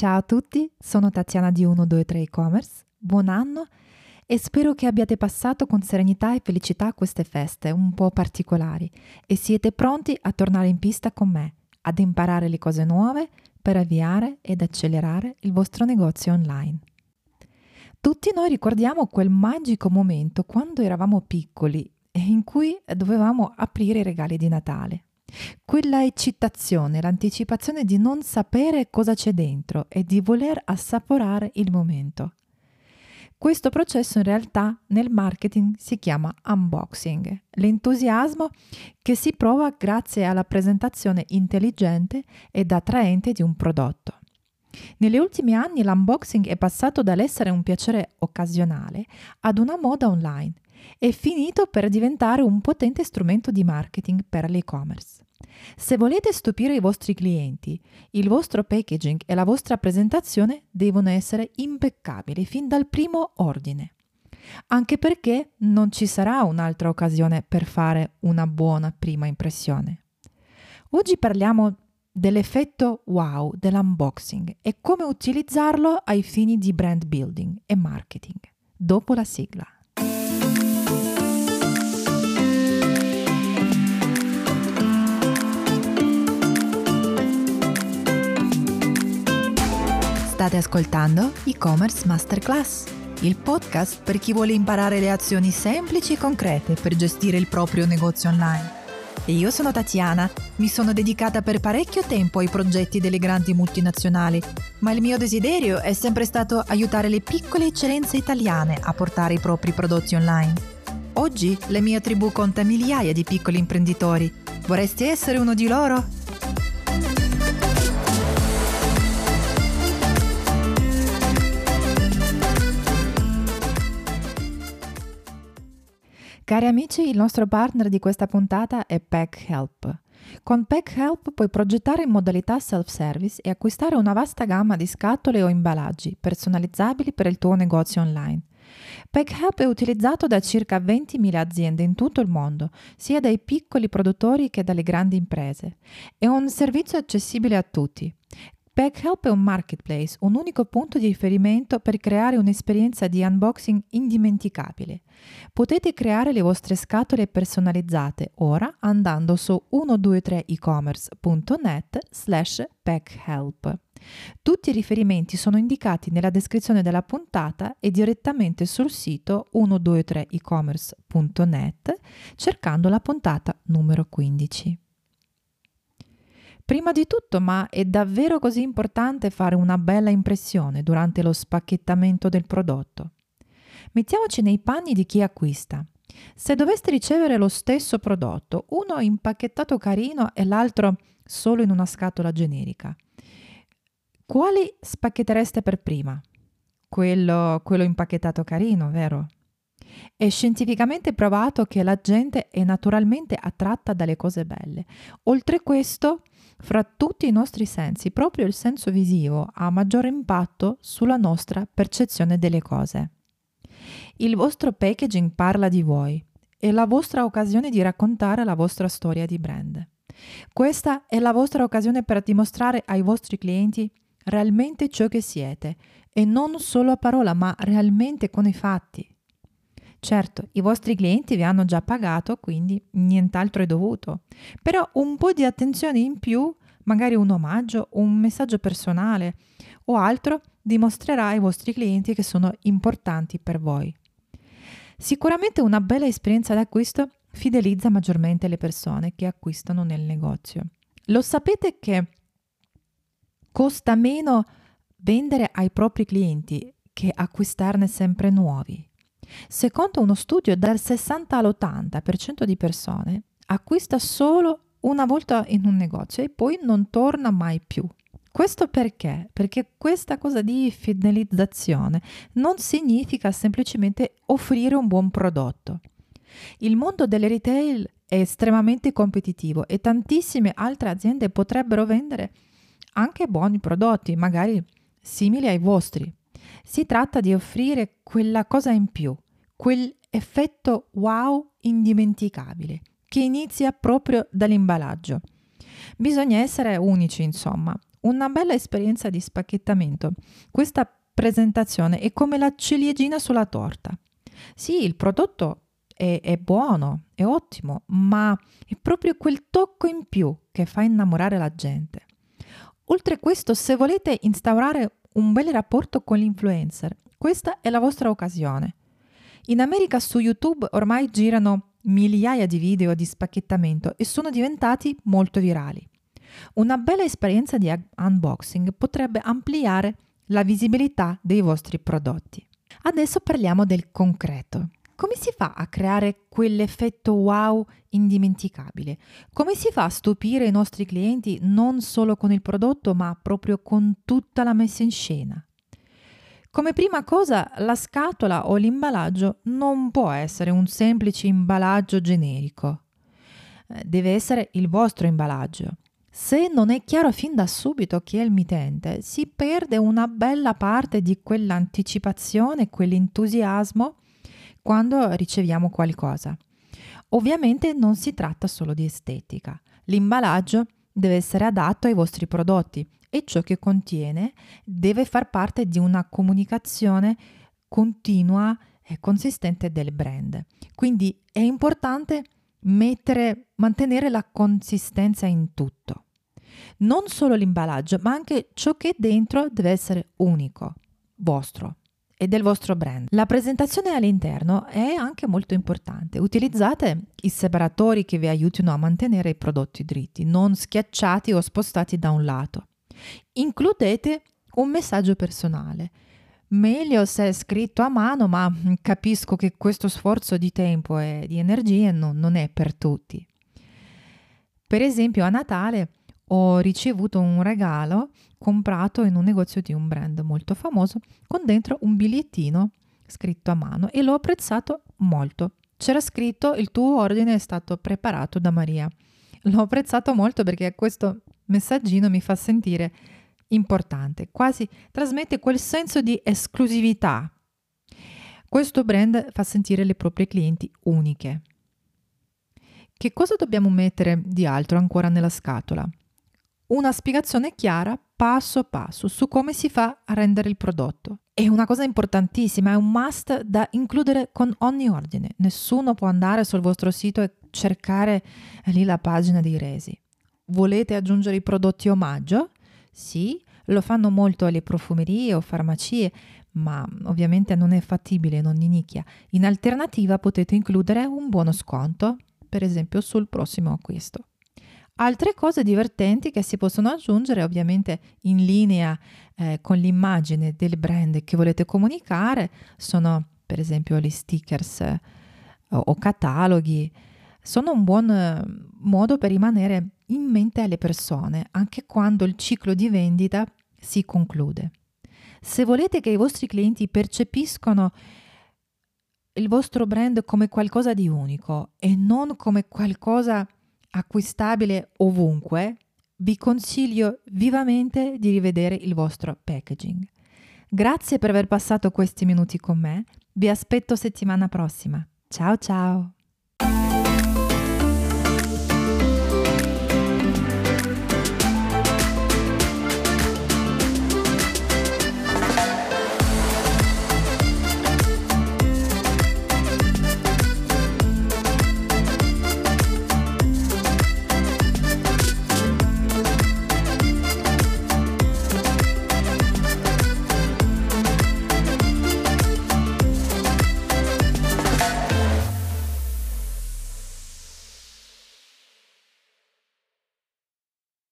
Ciao a tutti, sono Tatiana di 123 e-commerce. Buon anno e spero che abbiate passato con serenità e felicità queste feste un po' particolari e siete pronti a tornare in pista con me, ad imparare le cose nuove per avviare ed accelerare il vostro negozio online. Tutti noi ricordiamo quel magico momento quando eravamo piccoli e in cui dovevamo aprire i regali di Natale. Quella eccitazione, l'anticipazione di non sapere cosa c'è dentro e di voler assaporare il momento. Questo processo in realtà nel marketing si chiama unboxing, l'entusiasmo che si prova grazie alla presentazione intelligente ed attraente di un prodotto. Negli ultimi anni l'unboxing è passato dall'essere un piacere occasionale ad una moda online è finito per diventare un potente strumento di marketing per l'e-commerce. Se volete stupire i vostri clienti, il vostro packaging e la vostra presentazione devono essere impeccabili fin dal primo ordine. Anche perché non ci sarà un'altra occasione per fare una buona prima impressione. Oggi parliamo dell'effetto wow dell'unboxing e come utilizzarlo ai fini di brand building e marketing. Dopo la sigla. State ascoltando e-commerce masterclass, il podcast per chi vuole imparare le azioni semplici e concrete per gestire il proprio negozio online. E io sono Tatiana, mi sono dedicata per parecchio tempo ai progetti delle grandi multinazionali, ma il mio desiderio è sempre stato aiutare le piccole eccellenze italiane a portare i propri prodotti online. Oggi la mia tribù conta migliaia di piccoli imprenditori. Vorresti essere uno di loro? Cari amici, il nostro partner di questa puntata è PackHelp. Con PackHelp puoi progettare in modalità self-service e acquistare una vasta gamma di scatole o imballaggi personalizzabili per il tuo negozio online. PackHelp è utilizzato da circa 20.000 aziende in tutto il mondo, sia dai piccoli produttori che dalle grandi imprese. È un servizio accessibile a tutti. BackHelp è un marketplace, un unico punto di riferimento per creare un'esperienza di unboxing indimenticabile. Potete creare le vostre scatole personalizzate ora andando su 123ecommerce.net slash backhelp. Tutti i riferimenti sono indicati nella descrizione della puntata e direttamente sul sito 123ecommerce.net cercando la puntata numero 15. Prima di tutto, ma è davvero così importante fare una bella impressione durante lo spacchettamento del prodotto? Mettiamoci nei panni di chi acquista. Se doveste ricevere lo stesso prodotto, uno impacchettato carino e l'altro solo in una scatola generica, quali spacchettereste per prima? Quello, quello impacchettato carino, vero? È scientificamente provato che la gente è naturalmente attratta dalle cose belle. Oltre questo, fra tutti i nostri sensi, proprio il senso visivo ha maggiore impatto sulla nostra percezione delle cose. Il vostro packaging parla di voi, è la vostra occasione di raccontare la vostra storia di brand. Questa è la vostra occasione per dimostrare ai vostri clienti realmente ciò che siete e non solo a parola, ma realmente con i fatti. Certo, i vostri clienti vi hanno già pagato, quindi nient'altro è dovuto. Però un po' di attenzione in più, magari un omaggio, un messaggio personale o altro, dimostrerà ai vostri clienti che sono importanti per voi. Sicuramente una bella esperienza d'acquisto fidelizza maggiormente le persone che acquistano nel negozio. Lo sapete che costa meno vendere ai propri clienti che acquistarne sempre nuovi? Secondo uno studio, dal 60 all'80% di persone acquista solo una volta in un negozio e poi non torna mai più. Questo perché? Perché questa cosa di fidelizzazione non significa semplicemente offrire un buon prodotto. Il mondo delle retail è estremamente competitivo e tantissime altre aziende potrebbero vendere anche buoni prodotti, magari simili ai vostri, si tratta di offrire quella cosa in più, quell'effetto wow indimenticabile, che inizia proprio dall'imballaggio. Bisogna essere unici, insomma, una bella esperienza di spacchettamento. Questa presentazione è come la ciliegina sulla torta. Sì, il prodotto è, è buono, è ottimo, ma è proprio quel tocco in più che fa innamorare la gente. Oltre a questo, se volete instaurare un bel rapporto con l'influencer, questa è la vostra occasione. In America su YouTube ormai girano migliaia di video di spacchettamento e sono diventati molto virali. Una bella esperienza di unboxing potrebbe ampliare la visibilità dei vostri prodotti. Adesso parliamo del concreto. Come si fa a creare quell'effetto wow indimenticabile? Come si fa a stupire i nostri clienti non solo con il prodotto, ma proprio con tutta la messa in scena? Come prima cosa, la scatola o l'imballaggio non può essere un semplice imballaggio generico. Eh, deve essere il vostro imballaggio. Se non è chiaro fin da subito chi è il mittente, si perde una bella parte di quell'anticipazione, quell'entusiasmo quando riceviamo qualcosa. Ovviamente non si tratta solo di estetica. L'imballaggio deve essere adatto ai vostri prodotti e ciò che contiene deve far parte di una comunicazione continua e consistente del brand. Quindi è importante mettere, mantenere la consistenza in tutto. Non solo l'imballaggio, ma anche ciò che è dentro deve essere unico, vostro e del vostro brand. La presentazione all'interno è anche molto importante. Utilizzate i separatori che vi aiutino a mantenere i prodotti dritti, non schiacciati o spostati da un lato. Includete un messaggio personale Meglio se è scritto a mano, ma capisco che questo sforzo di tempo e di energie non, non è per tutti. Per esempio, a Natale ho ricevuto un regalo comprato in un negozio di un brand molto famoso con dentro un bigliettino scritto a mano e l'ho apprezzato molto. C'era scritto il tuo ordine è stato preparato da Maria. L'ho apprezzato molto perché questo messaggino mi fa sentire importante, quasi trasmette quel senso di esclusività. Questo brand fa sentire le proprie clienti uniche. Che cosa dobbiamo mettere di altro ancora nella scatola? Una spiegazione chiara passo passo su come si fa a rendere il prodotto. È una cosa importantissima, è un must da includere con ogni ordine. Nessuno può andare sul vostro sito e cercare lì la pagina dei resi. Volete aggiungere i prodotti omaggio? Sì, lo fanno molto le profumerie o farmacie, ma ovviamente non è fattibile in ogni nicchia. In alternativa potete includere un buono sconto, per esempio sul prossimo acquisto. Altre cose divertenti che si possono aggiungere, ovviamente in linea eh, con l'immagine del brand che volete comunicare, sono per esempio gli stickers eh, o cataloghi. Sono un buon eh, modo per rimanere in mente alle persone, anche quando il ciclo di vendita si conclude. Se volete che i vostri clienti percepiscono il vostro brand come qualcosa di unico e non come qualcosa acquistabile ovunque, vi consiglio vivamente di rivedere il vostro packaging. Grazie per aver passato questi minuti con me, vi aspetto settimana prossima. Ciao ciao!